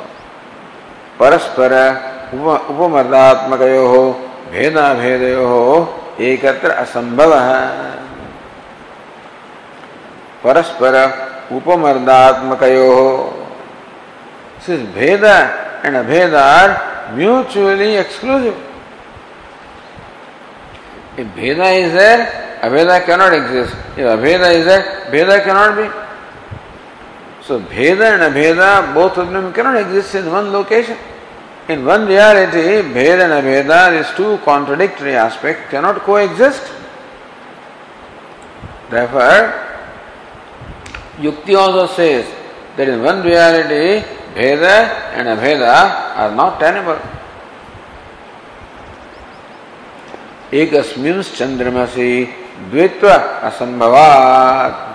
Paraspara upamardatmakayoho भेदा भेद एकत्र असंभव है परस्पर उपमर्दात्मक भेद and अभेद are mutually exclusive भेद is there अभेद कैनॉट एग्जिस्ट इफ़ अभेद इज़ देर भेद कैनॉट बी सो भेद एंड अभेद both of them cannot exist in one location in one reality भेद एंड अभेद is two contradictory aspect cannot coexist Therefore, Yukti also says that in one reality, Veda and Abheda are not tenable. एकस्मिन् चंद्रमसि द्वित्व असंभवात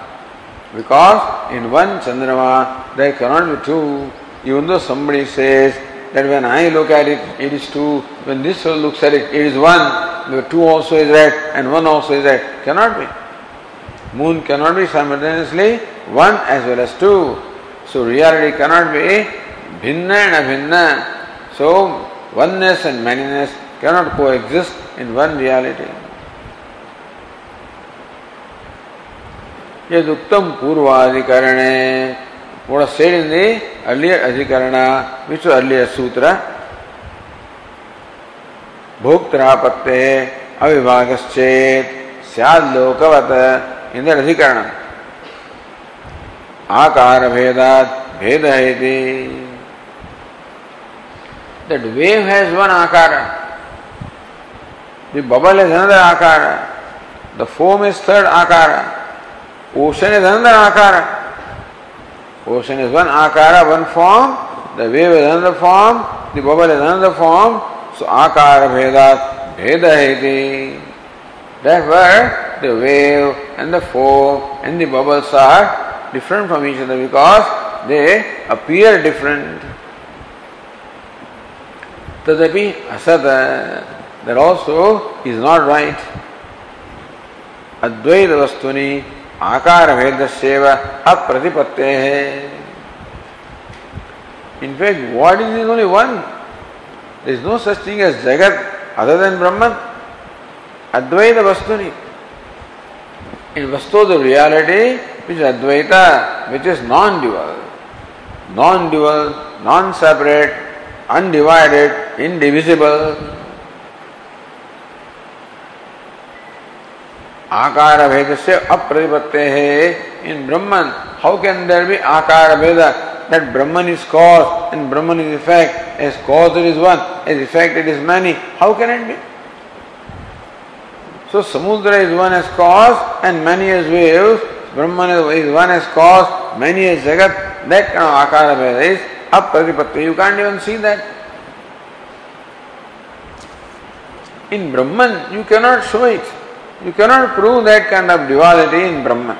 because in one chandrama there cannot be two even though somebody says that when I look at it it is two when this soul looks at it it is one the two also is right and one also is right cannot be moon cannot be simultaneously one as well as two so reality cannot be भिन्न and अभिन्न so oneness and manyness cannot coexist in one reality यद उत्तम पूर्वाधिकरण पूर्ण सेड़ी अलिय अधिकरण विच अलिय सूत्र भोक्तरापत्ते अविभागश्चेत सियाद लोकवत इंदर अधिकरण आकार भेदात भेद है that wave has one akara bubble is another akara the foam is third akara ocean is another akara ocean is one akara one form the wave is another form the bubble is another form so आकार भेदात भेद है Therefore, the wave and the foam and the bubbles are different from each other because they appear different. तदपि असत that also is not right. अद्वैत वस्तुनि आकार भेद है In fact, what is is only one. There is no such thing as Jagat other than Brahman. In vastu the reality which advaita which is non dual non dual non separate undivided indivisible आकार भेद से अप्रतिपत्ते है in Brahman how can there be akara bheda that Brahman is cause in Brahman is effect as cause it is one as effect it is many how can it be So Samudra is one as cause and many as waves. Brahman is one as cause, many as Jagat. That kind of Akara Veda is Apratipatti. You can't even see that. In Brahman, you cannot show it. You cannot prove that kind of duality in Brahman.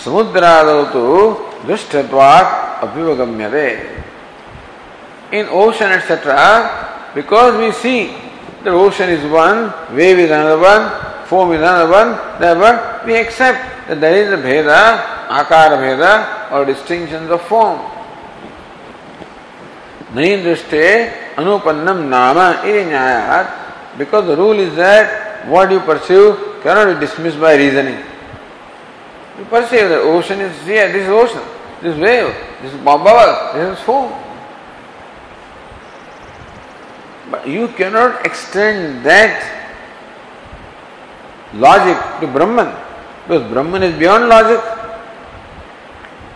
समुद्रादौ तो दुष्टत्वात् अभ्युपगम्यते in ocean etc because we see The ocean is one, wave is another one, foam is another one, therefore we accept that there is a bheda, akara bheda or distinctions of form. Nahi understand anupannam nama Irinyayat, because the rule is that what you pursue cannot be dismissed by reasoning. You perceive the ocean is here, this is ocean, this wave, this is bubble, this is foam. But you cannot extend that logic to Brahman because Brahman is beyond logic.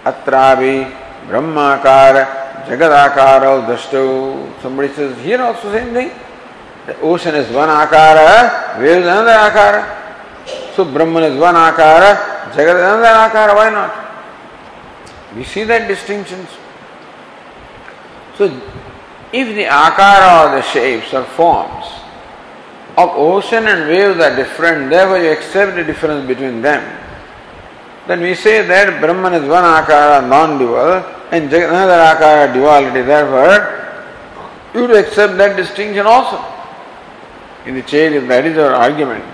Atravi Brahmakara Jagadakara Dashtu. Somebody says here also same thing. The ocean is one akara, wave is another akara. So Brahman is one akara, Jagat is another akara, why not? We see that distinctions. So if the akara or the shapes or forms of ocean and waves are different, therefore you accept the difference between them. Then we say that Brahman is one akara, non-dual, and another akara, duality. Therefore, you would accept that distinction also in the chain if that is our argument.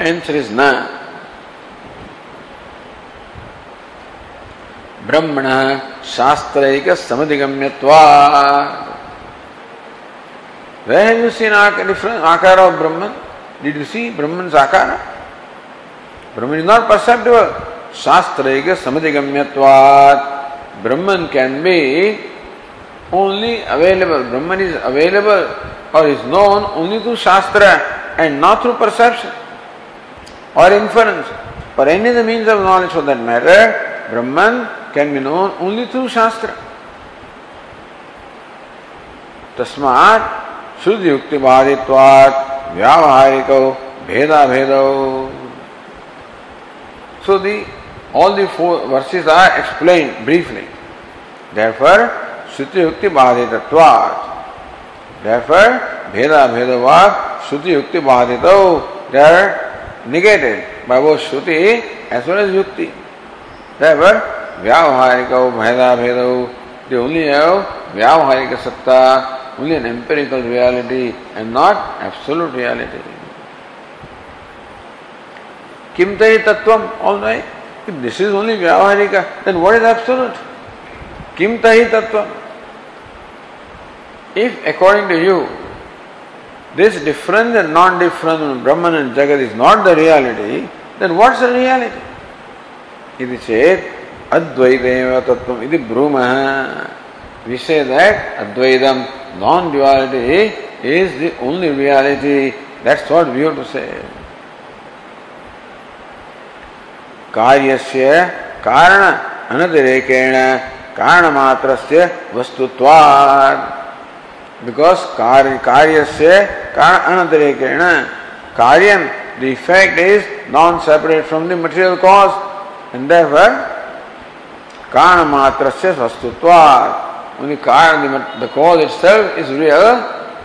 Answer is na. ब्रह्मण शास्त्र समिगम्य आकार of Brahma did you see Brahma akara? Brahma is not perceptible शास्त्र समिगम्य Brahma can be only available Brahma is available or is known only through shastra and not through perception or inference per any the means of knowledge for that matter Brahman can be known only through Shastra. तस्मात् शुद्ध युक्तिवादित्वात् व्यावहारिको भेदा भेदो So the all the four verses are explained briefly. Therefore, Shruti Yukti Bhaditatvat. Therefore, Bheda Bhedavad, Shruti Yukti Bhadito, they are negated by both Shruti as well as Yukti. Therefore, Vyavaharika Bheda Bhedo, they only have Vyavaharika Satta, only an empirical reality and not absolute reality. Kim Tahi all right. If this is only Vyavaharika, then what is absolute? Kim Tahi Tattva? If according to you, this difference and non-difference in Brahman and Jagat is not the reality, then what's the reality? इति चेत् अद्वैतमेव तत्त्वम् इति ब्रूमः। we say that Advaitam, non-duality, is the only reality. That's what we have to say. कार्यस्य कारण अनतिरेकेण कारण मात्र से वस्तुत्वात्। Because कार्य कार्य से कारण अनतिरेकेण। कार्य the effect is non separate from the material cause and therefore कारण मात्र से वस्तुत्वात् only कारण the cause itself is real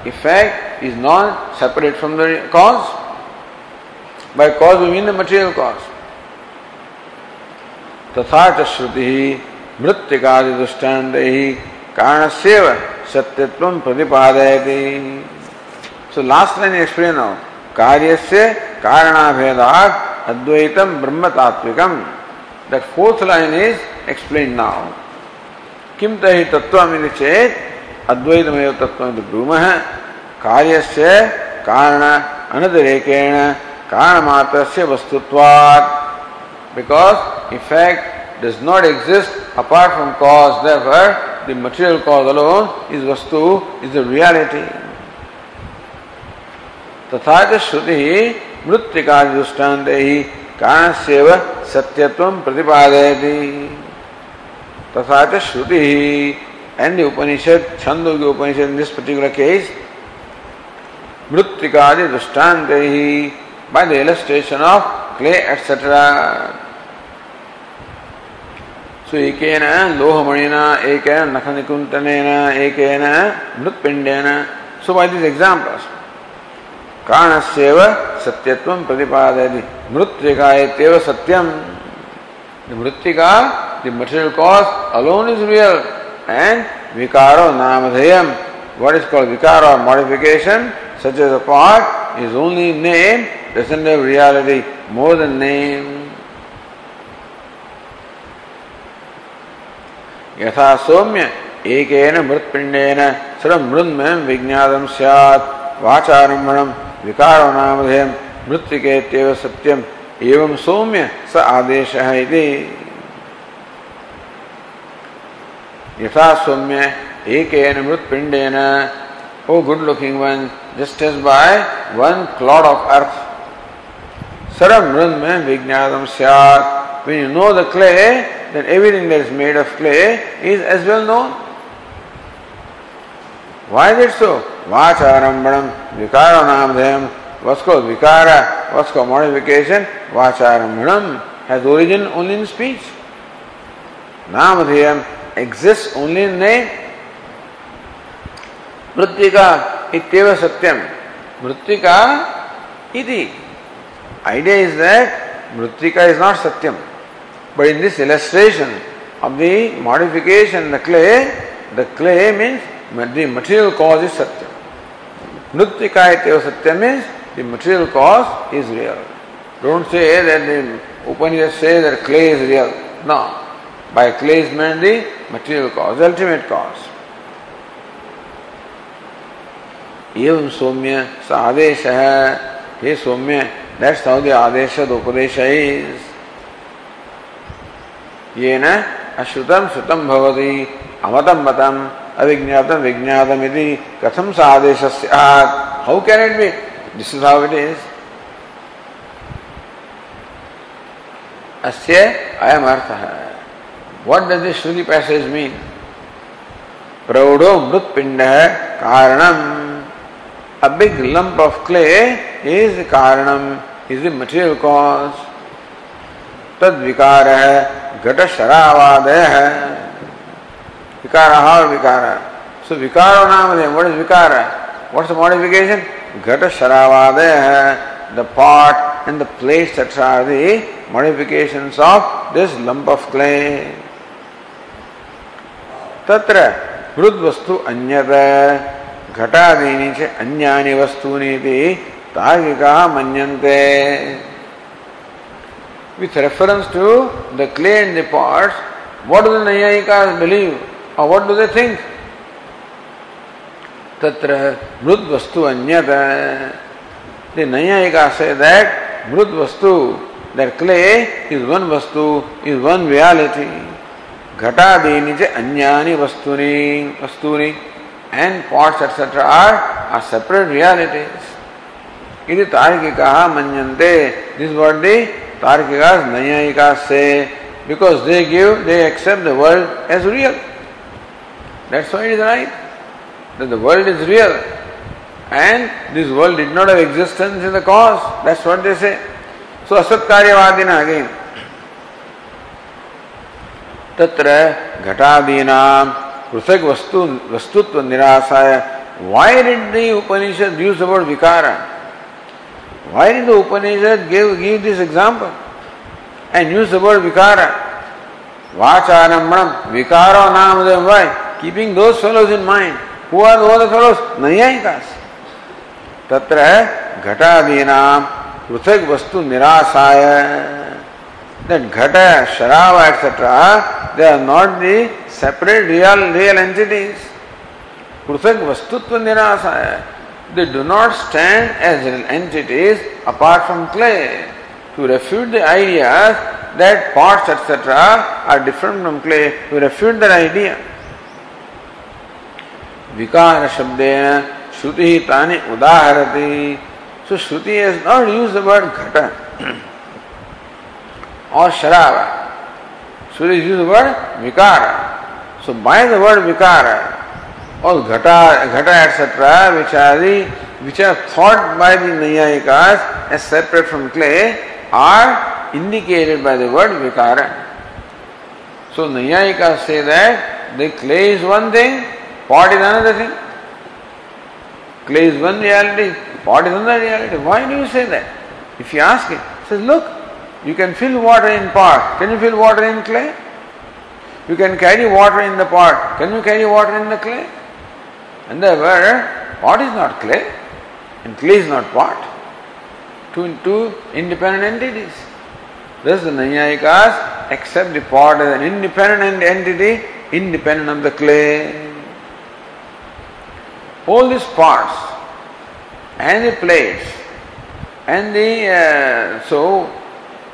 effect is not separate from the cause. By cause we mean the material cause. तथा च श्रुति मृत्तिकादि दृष्टांत ही कारण से सत्यत्व प्रतिपादयति। So last line explain now कार्य से कारणाभेदात अद्वैतम ब्रह्म तात्विकम that fourth line is explain now किम तहि तत्व चेत अद्वैतमेव तत्व ब्रूमः कार्य से कारण अनतिरेकेण कारण मात्र वस्तुत्वात् because effect does not exist apart from cause. Therefore, the material cause alone is vastu, is the reality. तथा च श्रुति मृत्तिका दृष्टांत ही कारण से सत्यत्व प्रतिपादयति तथा च श्रुति and Upanishad Chandogya Upanishad in this particular case मृत्तिकादि दृष्टांत ही by the illustration of clay etc So ekena lohamanina, ekena nakhanikuntanena, ekena mrutpindena. So by these examples, कारणस्यैव सत्यत्वं प्रतिपादयति मृत्तिका इत्येव सत्यम the mrittika the material cause alone is real and vikaro namadhayam what is called vikara or modification such as a part is only name doesn't have reality more than name यथा सौम्य एक मृत्पिंडेन सर्व मृन्मयम विज्ञातम सैत् वाचारंभणम विकारो नामधेयम मृत्तिकेत्येव सत्यम एवं सौम्य स आदेश है इति यथा सौम्य एक मृत्पिंडेन o good looking one just as by one clod of earth सर्व मृन्मय विज्ञातम सैत् when you know the clay then everything that is made of clay is as well known. Why is it so? Vacharambanam, vikara namadhyam, what's called vikara, what's called modification, vacharambanam has origin only in speech. Namadhyam exists only in name. Mrittika ityeva satyam. Mrittika iti. Idea is that Mrittika is not satyam. But in this illustration of the modification, the clay, the clay means the material cause is Satya. Nuttika ityeva Satya means the material cause is real. Don't say that the Upanishad says that clay is real. No. By clay is meant the material cause, the ultimate cause. एवं सौम्य स है हे सौम्य that's how the adesha the upadesha is येन अश्रुतम श्रुतम भवति अमतम मतम अविज्ञातम विज्ञातम यदि कथम सादेश how can it be this is how it is अस्य अयम अर्थ what does this shruti passage mean प्रौढ़ो मृत पिंड कारणम big lump of clay is the karanam, is the material cause. तद विकार है घट शरावादय है विकार और विकार सो विकारो नाम what is vikara what's the modification घट शरावादय है the part and the place that are the modifications of this lump of clay तत्र मृद वस्तु अन्यत घटादीनि च अन्यानि वस्तूनि इति तार्किकाः मन्यन्ते with reference to the clay and the parts, what do the Nayayikas believe or what do they think? Tatra mrud vastu anyata. The Nayayika say that mrud vastu, that clay is one vastu, is one reality. Ghatadini च अन्यानि vastuni, vastuni and pots etc. are, are separate realities. इति तार्किकाः मन्यन्ते. Is what the Tarkikas, Nayayikas say, because they give, they accept the world as real. That's why it is right. That the world is real. And this world did not have existence in the cause. That's what they say. So Karyavadina again. तत्र घटादीनाम पृथक वस्तु वस्तुत्व निराशाय why did the Upanishad use the word vikara? Why did the Upanishad give, give this example and use the word vikara? Vacharambram, vikaro namadam. Why? Keeping those fellows in mind. Who are the other fellows? Nayayikas. तत्र घटादीनाम पृथक वस्तु निराशाय ghata, sharava, etc., they are not the separate real real entities. पृथक वस्तुत्व निराशाय they do not stand as entities apart from clay. To refute the ideas that parts etc. are different from clay, to refute that idea. विकार शब्द श्रुति ही ताने उदाहरती। So shruti is not use the word ghata or sharava Shruti use word विकार so by the word vikara or ghata ghata etcetera which which are thought by the as separate from clay are indicated by the word vikara so naiyayika say that the clay is one thing pot is another thing. Clay is one reality, pot is another reality. Why do you say that? If you ask it, says, look, you can fill water in pot. Can you fill water in clay? You can carry water in the pot. Can you carry water in the clay? And therefore, pot is not clay, and clay is not pot. Two, two independent entities. Thus, the Nayayikas accept the pot as an independent entity, independent of the clay. All these parts and the plates and the uh, so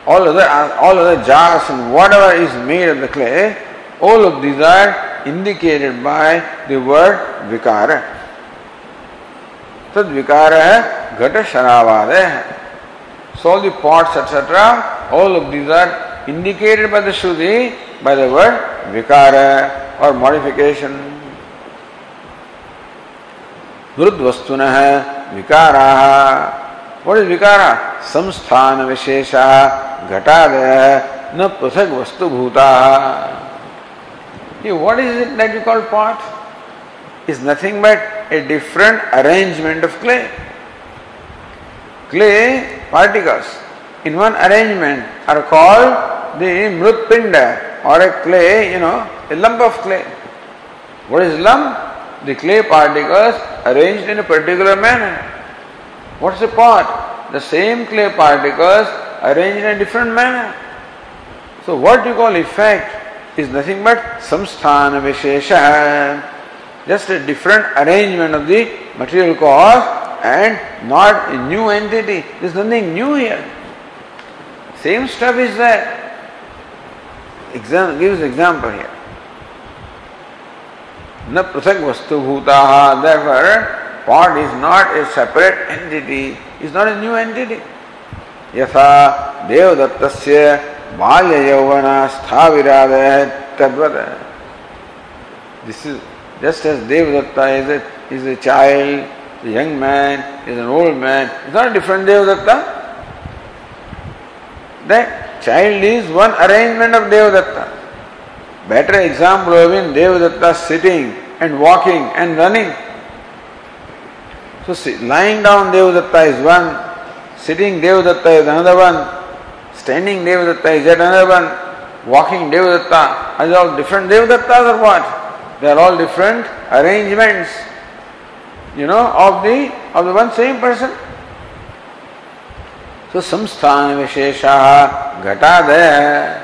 all other all other jars and whatever is made of the clay, all of these are indicated by the word vikara. Vikara hai ghata sharavada hai. So all the pots etc. all of these are indicated by the Shruti by the word vikara or modification. वृद्वस्तुन विकारा। और विकारा संस्थान विशेषा घटादय, न पृथक वस्तु भूता what is it that you call pot is nothing but a different arrangement of clay clay particles in one arrangement are call the mritpinda or a clay you know a lump of clay what is lump The clay particles arranged in a particular manner. What's the pot? The same clay particles arranged in a different manner. So what you call effect is nothing but samsthana vishesha, just a different arrangement of the material cause and not a new entity. There's nothing new here. Same stuff is there. Exam, gives example here. न पृथक वस्तु भूता therefore pot is not a separate entity is not a new entity यथा देवदत्त बाल्य यौवन स्थाविराद तद्वत this is just as Devadatta is a is a child young man is an old man is not different Devadatta. Child is one arrangement of Devadatta. Better example of in devadatta sitting and walking and running so see, lying down devadatta is one Sitting Devadatta is another one. Standing Devadatta is yet another one. Walking Devadatta. Are all different Devadattas or what? They are all different arrangements, you know, of the of the one same person. So samsthana vishesha ghatadaya.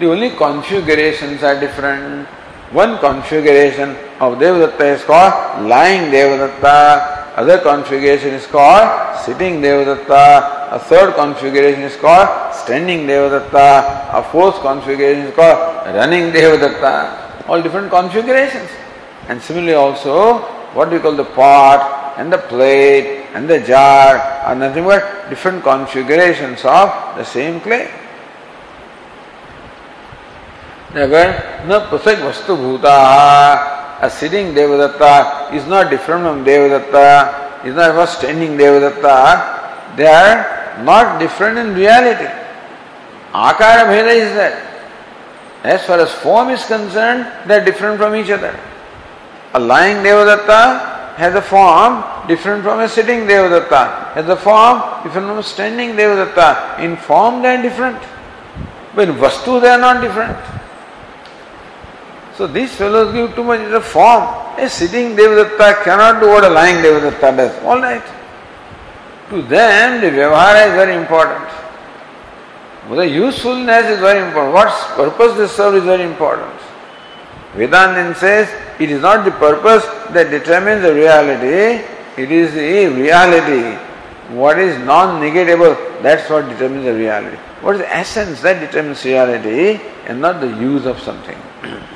The only configurations are different. One configuration of Devadatta is called lying Devadatta. Other configuration is called sitting Devadatta. A third configuration is called standing Devadatta. A fourth configuration is called running Devadatta. All different configurations. And similarly also, what we call the pot and the plate and the jar are nothing but different configurations of the same clay. अगर न पृथक वस्तु भूता is not different from Devadatta, is not a standing Devadatta. They are not different in reality. Akara Bheda is that. As far as form is concerned, they are different from each other. A lying Devadatta has a form different from a sitting Devadatta, has a form different from a standing Devadatta. In form they are different, but in Vastu they are not different. So these fellows give too much of a form. A sitting Devadatta cannot do what a lying Devadatta does. All right. To them, the Vyavahara is very important. But the usefulness is very important. What purpose they serve is very important. Vedanta says it is not the purpose that determines the reality, it is the reality. What is non negatable, that's what determines the reality. What is the essence that determines reality and not the use of something.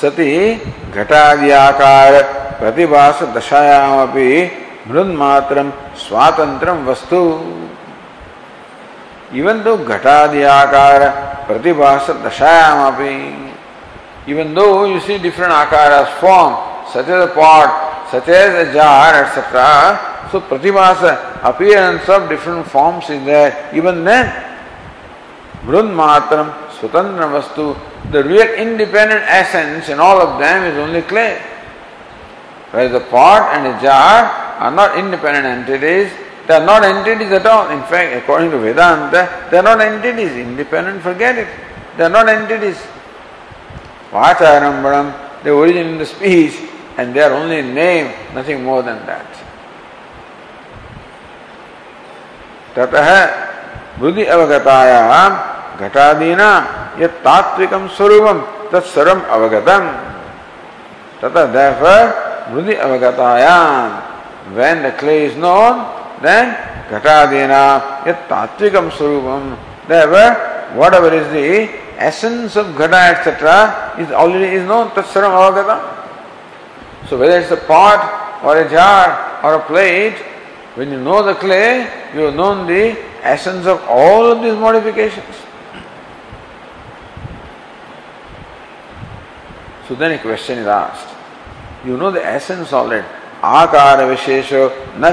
सती घटादि प्रतिभास दशायाम अभी मृन्मात्र स्वातंत्र वस्तु। Even though घटादि आकार प्रतिभास दशायाम अभी even though you see different akara form such as pot such as a jar etcetera so pratibhasa appearance of different forms in that even then मृन्मात्र swatantra vastu The real independent essence in all of them is only clay. Whereas the pot and the jar are not independent entities, they are not entities at all. In fact, according to Vedanta, they are not entities. Independent, forget it. They are not entities. Vacharambanam, they origin in the speech and they are only in name, nothing more than that. ततः बुद्धि अवगतायाम घटादीना ये तात्विकम स्वरूपम तत्सर्वम अवगतम तथा देफ मृदि अवगताया when the clay is known then घटादीना ये तात्विकम स्वरूपम देव whatever is the essence of ghata etcetera is already is known तत्सर्वम अवगतम। So whether is a pot or a jar or a plate When you know the clay, you have known the essence of all of these. So then a question is asked. You know the essence of it. Akara Vishesho na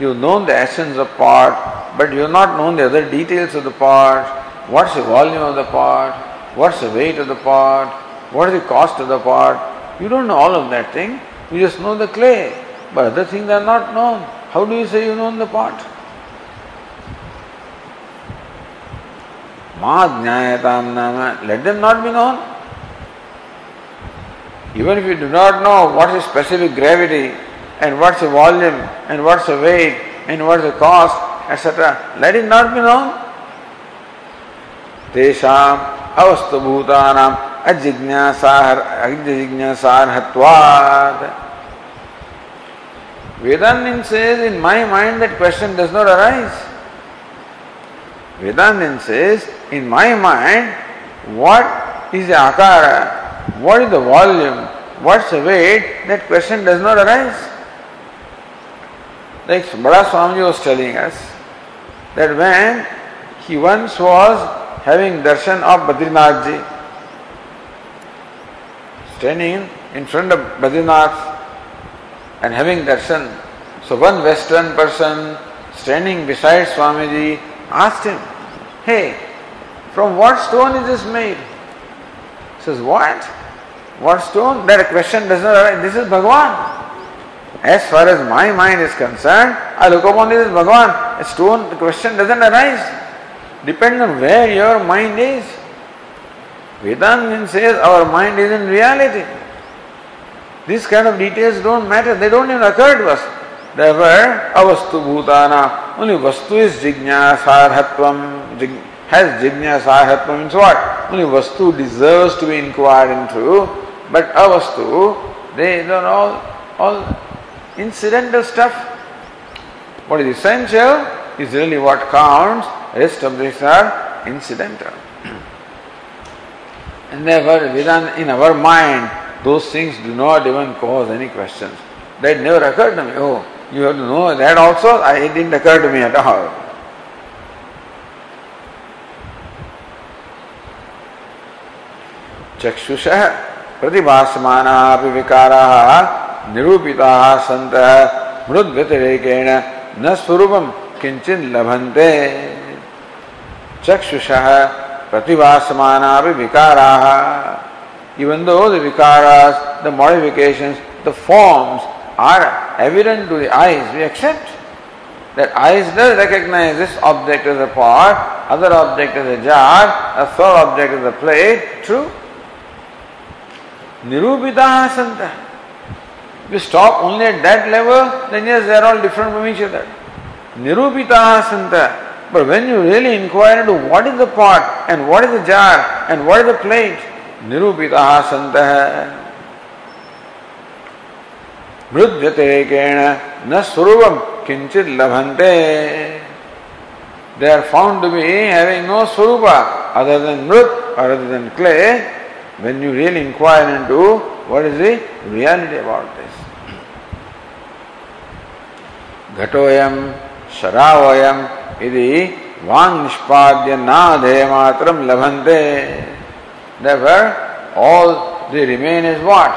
You've known the essence of part, but you've not known the other details of the part. What's the volume of the part? What's the weight of the part? What is the cost of the part? You don't know all of that thing. You just know the clay. But other things are not known. How do you say you know the part? Madhyayatam nama, let them not be known. Even if you do not know what is specific gravity and what's the volume and what's the weight and what's the cost, etc., let it not be known. तेषाम अवस्थभूतानाम अजिज्ञासार अजिज्ञासारहत्वाद Vedantin says, in my mind that question does not arise. Vedanta says, in my mind, what is the akara, what is the volume, what's the weight, that question does not arise. Like Bala Swamiji was telling us that when he once was having darshan of Badrinathji, standing in front of Badrinath and having darshan. So one Western person standing beside Swamiji asked him, Hey, from what stone is this made? He says, What? What stone? That question does not arise. This is Bhagwan. As far as my mind is concerned, I look upon this as Bhagavan. A stone, the question doesn't arise. Depends on where your mind is. Vedanta says our mind is in reality. These kind of details don't matter, they don't even occur to us. Therefore, avastu bhutana, only vastu is jignasarhatvam, has jignasarhatvam means what? Only vastu deserves to be inquired into, but avastu, they are all, all incidental stuff. What is essential is really what counts, rest of these are incidental. and therefore, within in our mind, those things do not even cause any questions. That never occurred to me. Oh, you have to know that also? I, it didn't occur to me at all. चक्षुष प्रतिभासमान विकारा निरूपिता संत मृद न स्वरूप किंचन लभंते चक्षुष प्रतिभासमान विकारा even though vikaras the modification the forms are evident to the we accept That eyes does recognize this object as a pot, other object as a jar, a third object as a plate. True. Nirupita santa. If you stop only at that level, then yes, they are all different from each other. Nirupitaha santa. But when you really inquire into what is the pot and what is the jar and what is the plate, nirupitaha santa. मृद्यतेकेण न स्वरूपम किंचित लभंते are found to be having no swarupa other than mrut or other than clay when you really inquire into what is the reality about this घटोयम शरावयम यदि वांग निष्पाद्य नाधेय मात्रम लभंते Therefore, all they remain is what?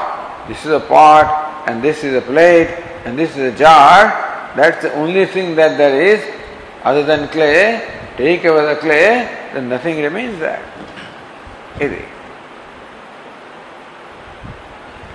This is a pot, and this is a plate, and this is a jar. That's the only thing that there is, other than clay. Take away the clay, then nothing remains there. Iti.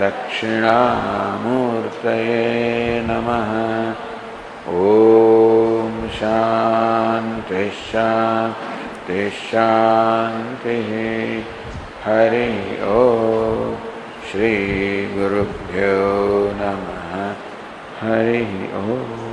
दक्षिणामूर्तये नमः। ॐ शान्ति शान्ति हरि ओ श्रीगुरुभ्यो नमः। हरिः ओ